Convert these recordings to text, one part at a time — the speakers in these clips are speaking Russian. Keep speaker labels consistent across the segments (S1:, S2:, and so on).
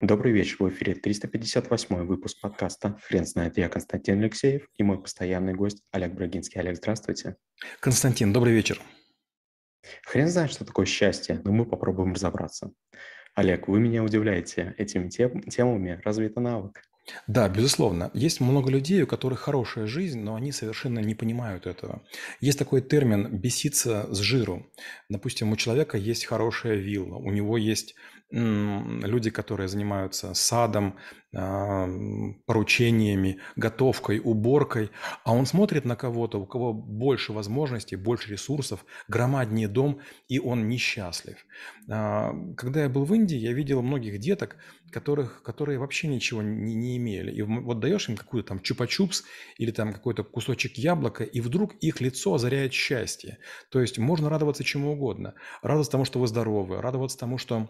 S1: Добрый вечер, в эфире 358 выпуск подкаста «Хрен знает». Я Константин Алексеев и мой постоянный гость Олег Брагинский. Олег, здравствуйте.
S2: Константин, добрый вечер.
S1: Хрен знает, что такое счастье, но мы попробуем разобраться. Олег, вы меня удивляете этими тем, темами. Разве это навык?
S2: Да, безусловно. Есть много людей, у которых хорошая жизнь, но они совершенно не понимают этого. Есть такой термин «беситься с жиру». Допустим, у человека есть хорошая вилла, у него есть люди, которые занимаются садом, поручениями, готовкой, уборкой, а он смотрит на кого-то, у кого больше возможностей, больше ресурсов, громаднее дом, и он несчастлив. А, когда я был в Индии, я видел многих деток, которых, которые вообще ничего не, не имели. И вот даешь им какую-то там чупа-чупс или там какой-то кусочек яблока, и вдруг их лицо озаряет счастье. То есть можно радоваться чему угодно. Радоваться тому, что вы здоровы, радоваться тому, что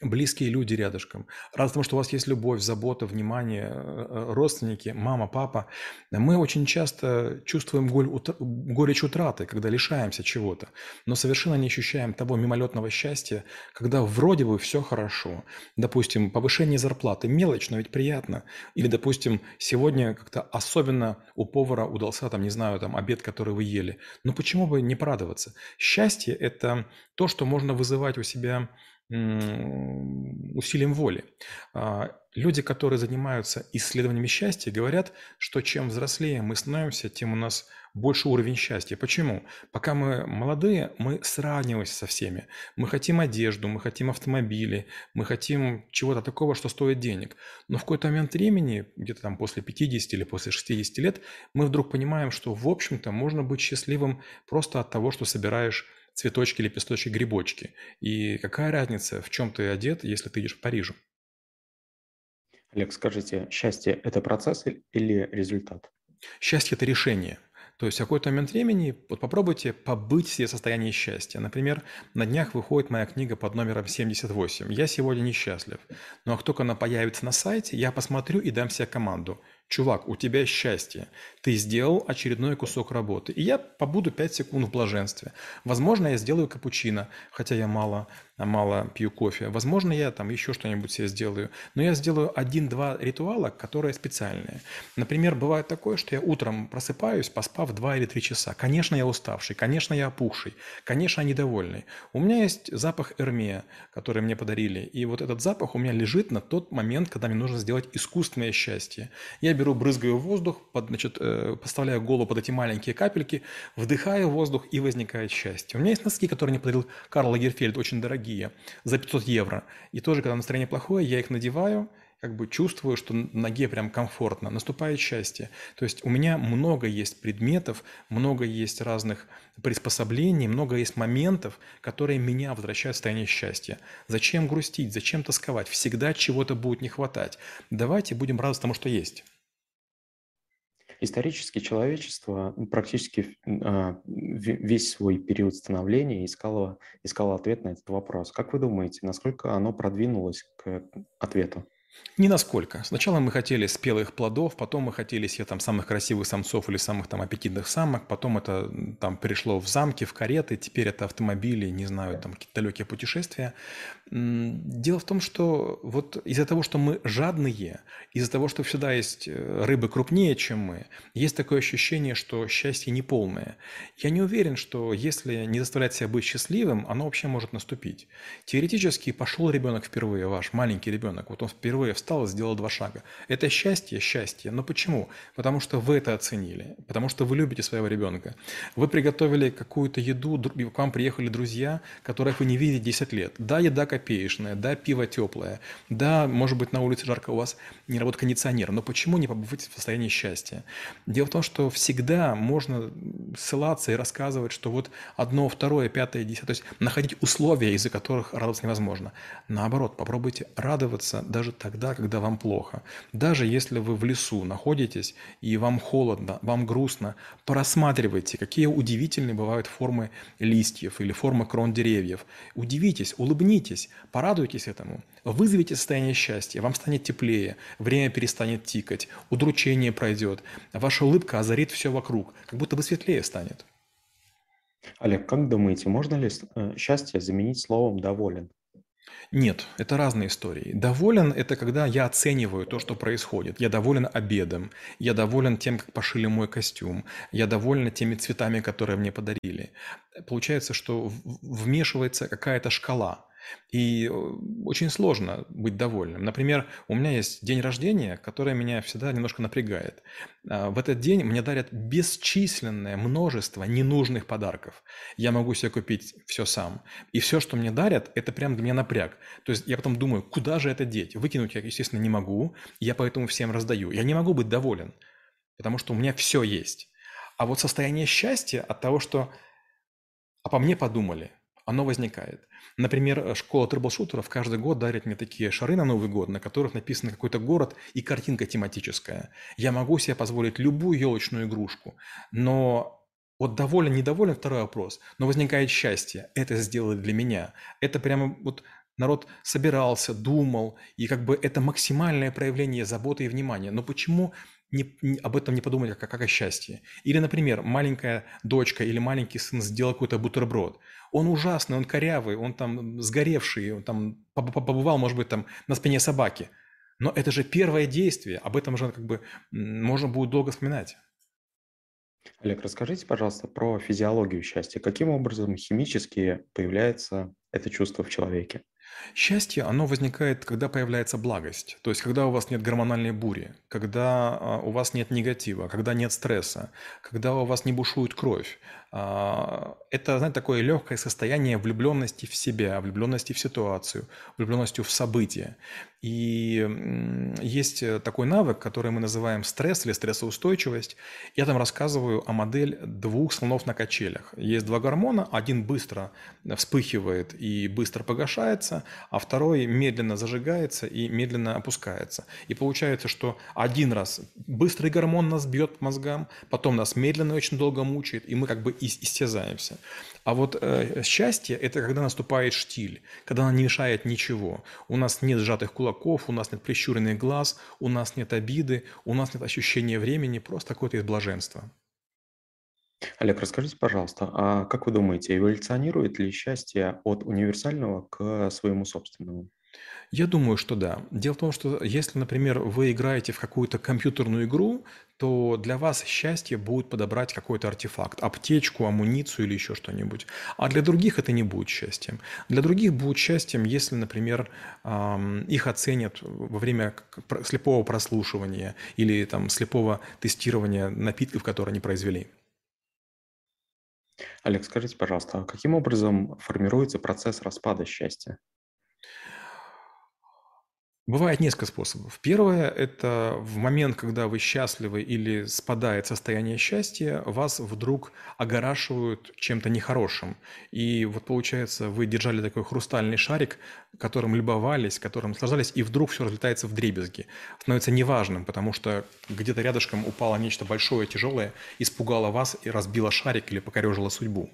S2: близкие люди рядышком. Рад тому, что у вас есть любовь, забота, внимание, э, э, родственники, мама, папа. Мы очень часто чувствуем горечь утраты, когда лишаемся чего-то, но совершенно не ощущаем того мимолетного счастья, когда вроде бы все хорошо. Допустим, повышение зарплаты – мелочь, но ведь приятно. Или, допустим, сегодня как-то особенно у повара удался, там, не знаю, там, обед, который вы ели. Но почему бы не порадоваться? Счастье – это то, что можно вызывать у себя усилием воли. А, люди, которые занимаются исследованиями счастья, говорят, что чем взрослее мы становимся, тем у нас больше уровень счастья. Почему? Пока мы молодые, мы сравниваемся со всеми. Мы хотим одежду, мы хотим автомобили, мы хотим чего-то такого, что стоит денег. Но в какой-то момент времени, где-то там после 50 или после 60 лет, мы вдруг понимаем, что, в общем-то, можно быть счастливым просто от того, что собираешь цветочки, лепесточки, грибочки. И какая разница, в чем ты одет, если ты идешь в Париже?
S1: Олег, скажите, счастье – это процесс или результат?
S2: Счастье – это решение. То есть в какой-то момент времени вот попробуйте побыть в себе состоянии счастья. Например, на днях выходит моя книга под номером 78. Я сегодня несчастлив. Но как только она появится на сайте, я посмотрю и дам себе команду – чувак, у тебя счастье, ты сделал очередной кусок работы. И я побуду 5 секунд в блаженстве. Возможно, я сделаю капучино, хотя я мало мало пью кофе. Возможно, я там еще что-нибудь себе сделаю. Но я сделаю один-два ритуала, которые специальные. Например, бывает такое, что я утром просыпаюсь, поспав 2 или 3 часа. Конечно, я уставший, конечно, я опухший, конечно, недовольный. У меня есть запах эрмия, который мне подарили. И вот этот запах у меня лежит на тот момент, когда мне нужно сделать искусственное счастье. Я беру, брызгаю воздух, под, значит, э, поставляю голову под эти маленькие капельки, вдыхаю воздух и возникает счастье. У меня есть носки, которые мне подарил Карл Лагерфельд, очень дорогие за 500 евро. И тоже, когда настроение плохое, я их надеваю, как бы чувствую, что ноге прям комфортно, наступает счастье. То есть у меня много есть предметов, много есть разных приспособлений, много есть моментов, которые меня возвращают в состояние счастья. Зачем грустить, зачем тосковать? Всегда чего-то будет не хватать. Давайте будем радоваться тому, что есть.
S1: Исторически человечество практически а, весь свой период становления искало, искало ответ на этот вопрос. Как вы думаете, насколько оно продвинулось к ответу?
S2: Ни насколько. Сначала мы хотели спелых плодов, потом мы хотели себе там самых красивых самцов или самых там аппетитных самок, потом это там перешло в замки, в кареты, теперь это автомобили, не знаю, там какие-то далекие путешествия. Дело в том, что вот из-за того, что мы жадные, из-за того, что всегда есть э, рыбы крупнее, чем мы, есть такое ощущение, что счастье неполное. Я не уверен, что если не заставлять себя быть счастливым, оно вообще может наступить. Теоретически пошел ребенок впервые, ваш маленький ребенок, вот он впервые встал и сделал два шага. Это счастье, счастье. Но почему? Потому что вы это оценили, потому что вы любите своего ребенка. Вы приготовили какую-то еду, к вам приехали друзья, которых вы не видите 10 лет. Да, еда, копеечная, да, пиво теплое, да, может быть, на улице жарко, у вас не работает кондиционер, но почему не побыть в состоянии счастья? Дело в том, что всегда можно ссылаться и рассказывать, что вот одно, второе, пятое, десятое, то есть находить условия, из-за которых радоваться невозможно. Наоборот, попробуйте радоваться даже тогда, когда вам плохо. Даже если вы в лесу находитесь и вам холодно, вам грустно, просматривайте, какие удивительные бывают формы листьев или формы крон деревьев. Удивитесь, улыбнитесь, порадуйтесь этому, вызовите состояние счастья, вам станет теплее, время перестанет тикать, удручение пройдет, ваша улыбка озарит все вокруг, как будто бы светлее станет.
S1: Олег, как думаете, можно ли э, счастье заменить словом «доволен»?
S2: Нет, это разные истории. Доволен– это когда я оцениваю то, что происходит. Я доволен обедом, я доволен тем, как пошили мой костюм, я доволен теми цветами, которые мне подарили. Получается, что вмешивается какая-то шкала. И э, очень сложно быть довольным. Например, у меня есть день рождения, который меня всегда немножко напрягает. А, в этот день мне дарят бесчисленное множество ненужных подарков. Я могу себе купить все сам. И все, что мне дарят, это прям для меня напряг. То есть я потом думаю, куда же это деть? Выкинуть я, естественно, не могу. Я поэтому всем раздаю. Я не могу быть доволен, потому что у меня все есть. А вот состояние счастья от того, что а по мне подумали, оно возникает. Например, э, школа трэблшутеров каждый год дарит мне такие шары на Новый год, на которых написан какой-то город и картинка тематическая. Я могу себе позволить любую елочную игрушку, но вот доволен, недоволен – второй вопрос. Но возникает счастье. Это сделали для меня. Это прямо вот народ собирался, думал, и как бы это максимальное проявление заботы и внимания. Но почему не, не, об этом не подумать как, как о счастье. Или, например, маленькая дочка или маленький сын сделал какой-то бутерброд. Он ужасный, он корявый, он там сгоревший, он там побывал, может быть, там на спине собаки. Но это же первое действие, об этом же как бы можно будет долго вспоминать.
S1: Олег, расскажите, пожалуйста, про физиологию счастья. Каким образом химически появляется это чувство в человеке?
S2: Счастье, оно возникает, когда появляется благость, то есть когда у вас нет гормональной бури, когда а, у вас нет негатива, когда нет стресса, когда у вас не бушует кровь, это, знаете, такое легкое состояние влюбленности в себя, влюбленности в ситуацию, влюбленности в события. И есть э, такой навык, который мы называем стресс или стрессоустойчивость. Я там рассказываю о модель двух слонов на качелях. Есть два гормона, один быстро вспыхивает и быстро погашается, а второй медленно зажигается и медленно опускается. И получается, что один раз быстрый гормон нас бьет по мозгам, потом нас медленно очень долго мучает, и мы как бы истязаемся. А вот э, счастье – это когда наступает штиль, когда она не мешает ничего. У нас нет сжатых кулаков, у нас нет прищуренных глаз, у нас нет обиды, у нас нет ощущения времени, просто какое-то блаженство.
S1: Олег, расскажите, пожалуйста, а как вы думаете, эволюционирует ли счастье от универсального к своему собственному?
S2: Я думаю, что да. Дело в том, что если, например, вы играете в какую-то компьютерную игру, то для вас счастье будет подобрать какой-то артефакт, аптечку, амуницию или еще что-нибудь. А для других это не будет счастьем. Для других будет счастьем, если, например, их оценят во время слепого прослушивания или там слепого тестирования напитков, которые они произвели.
S1: Олег, скажите, пожалуйста, а каким образом формируется процесс распада счастья?
S2: Бывает несколько способов. Первое– это в момент, когда вы счастливы или спадает состояние счастья, вас вдруг огорашивают чем-то нехорошим. И вот получается, вы держали такой хрустальный шарик, которым любовались, которым наслаждались, и вдруг все разлетается в дребезги. Становится неважным, потому что где-то рядышком упало нечто большое, тяжелое, испугало вас и разбило шарик или покорежило судьбу.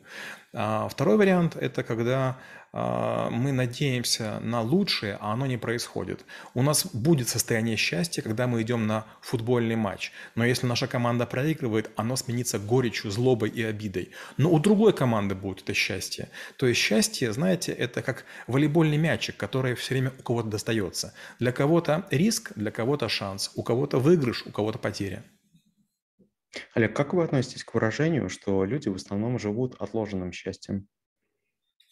S2: А второй вариант – это когда мы надеемся на лучшее, а оно не происходит. У нас будет состояние счастья, когда мы идем на футбольный матч. Но если наша команда проигрывает, оно сменится горечью, злобой и обидой. Но у другой команды будет это счастье. То есть счастье, знаете, это как волейбольный мячик, который все время у кого-то достается. Для кого-то риск, для кого-то шанс, у кого-то выигрыш, у кого-то потеря.
S1: Олег, как вы относитесь к выражению, что люди в основном живут отложенным счастьем?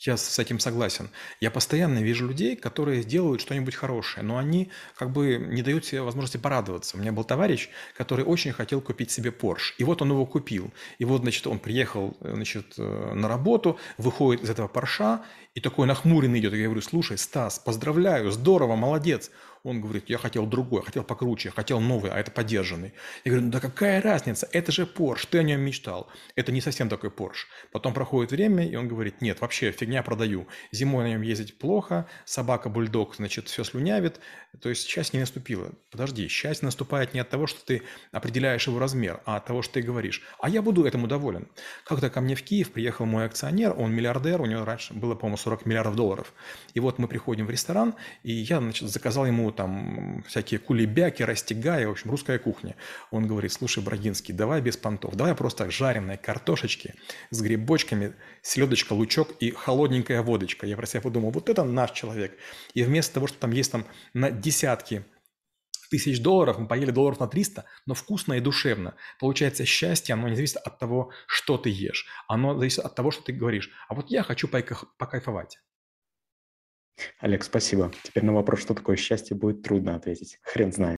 S2: Я с этим согласен. Я постоянно вижу людей, которые делают что-нибудь хорошее, но они как бы не дают себе возможности порадоваться. У меня был товарищ, который очень хотел купить себе Porsche. И вот он его купил. И вот, значит, он приехал значит, э, на работу, выходит из этого Порша, и такой нахмуренный идет. Я говорю, слушай, Стас, поздравляю, здорово, молодец. Он говорит, я хотел другой, хотел покруче, хотел новый, а это поддержанный. Я говорю, ну да какая разница, это же Porsche, ты о нем мечтал. Это не совсем такой Porsche. Потом проходит время, и он говорит, нет, вообще фигня продаю. Зимой на нем ездить плохо, собака-бульдог, значит, все слюнявит. То есть счастье не наступило. Подожди, счастье наступает не от того, что ты определяешь его размер, а от того, что ты говоришь. А я буду этому доволен. Как-то ко мне в Киев приехал мой акционер, он миллиардер, у него раньше было, по-моему, 40 миллиардов долларов. И вот мы приходим в ресторан, и я значит, заказал ему там, всякие кулебяки, растягая, в общем, русская кухня. Он говорит, слушай, Брагинский, давай без понтов, давай просто жареные картошечки с грибочками, селедочка, лучок и холодненькая водочка. Я про себя подумал, вот это наш человек. И вместо того, что там есть там на десятки тысяч долларов, мы поели долларов на 300, но вкусно и душевно. Получается, счастье, оно не зависит от того, что ты ешь. Оно зависит от того, что ты говоришь. А вот я хочу покайфовать.
S1: Олег, спасибо. Теперь на вопрос, что такое счастье, будет трудно ответить. Хрен знает.